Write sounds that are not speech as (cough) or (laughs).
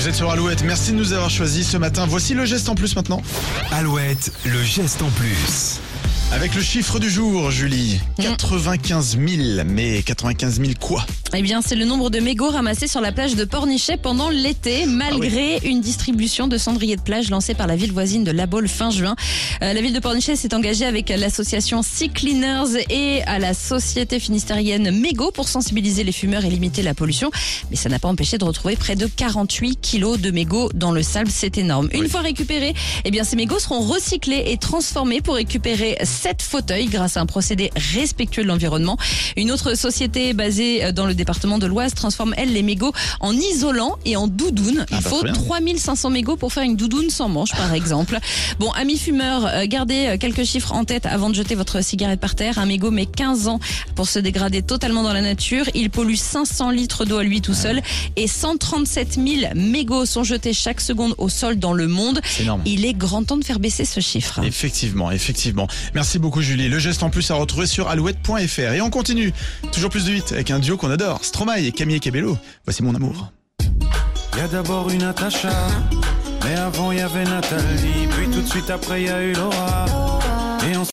Vous êtes sur Alouette, merci de nous avoir choisis ce matin. Voici le geste en plus maintenant. Alouette, le geste en plus. Avec le chiffre du jour, Julie. 95 000. Mais 95 000 quoi? Eh bien, c'est le nombre de mégots ramassés sur la plage de Pornichet pendant l'été, malgré une distribution de cendriers de plage lancée par la ville voisine de La Baule fin juin. Euh, la ville de Pornichet s'est engagée avec l'association Sea Cleaners et à la société finistérienne Mégots pour sensibiliser les fumeurs et limiter la pollution. Mais ça n'a pas empêché de retrouver près de 48 kilos de mégots dans le sable. C'est énorme. Une fois récupérés, eh bien, ces mégots seront recyclés et transformés pour récupérer 7 fauteuils grâce à un procédé respectueux de l'environnement. Une autre société basée dans le département de l'Oise transforme, elle, les mégots en isolant et en doudoune. Il Ah faut très bien. 3500 mégots pour faire une doudoune sans manche, par (laughs) exemple. Bon, amis fumeurs, euh, gardez euh, quelques chiffres en tête avant de jeter votre cigarette par terre. Un mégot met 15 ans pour se dégrader totalement dans la nature. Il pollue 500 litres d'eau à lui tout seul et 137 000 mégots sont jetés chaque seconde au sol dans le monde. C'est énorme. Il est grand temps de faire baisser ce chiffre. Effectivement, effectivement. Merci beaucoup Julie. Le geste en plus à retrouver sur alouette.fr. Et on continue. Toujours plus de 8 avec un duo qu'on adore. Stromae et Camille Cabello. Voici mon amour. Y a d'abord une Natacha, mais avant y avait Nathalie, puis tout de suite après y a eu Laura. Et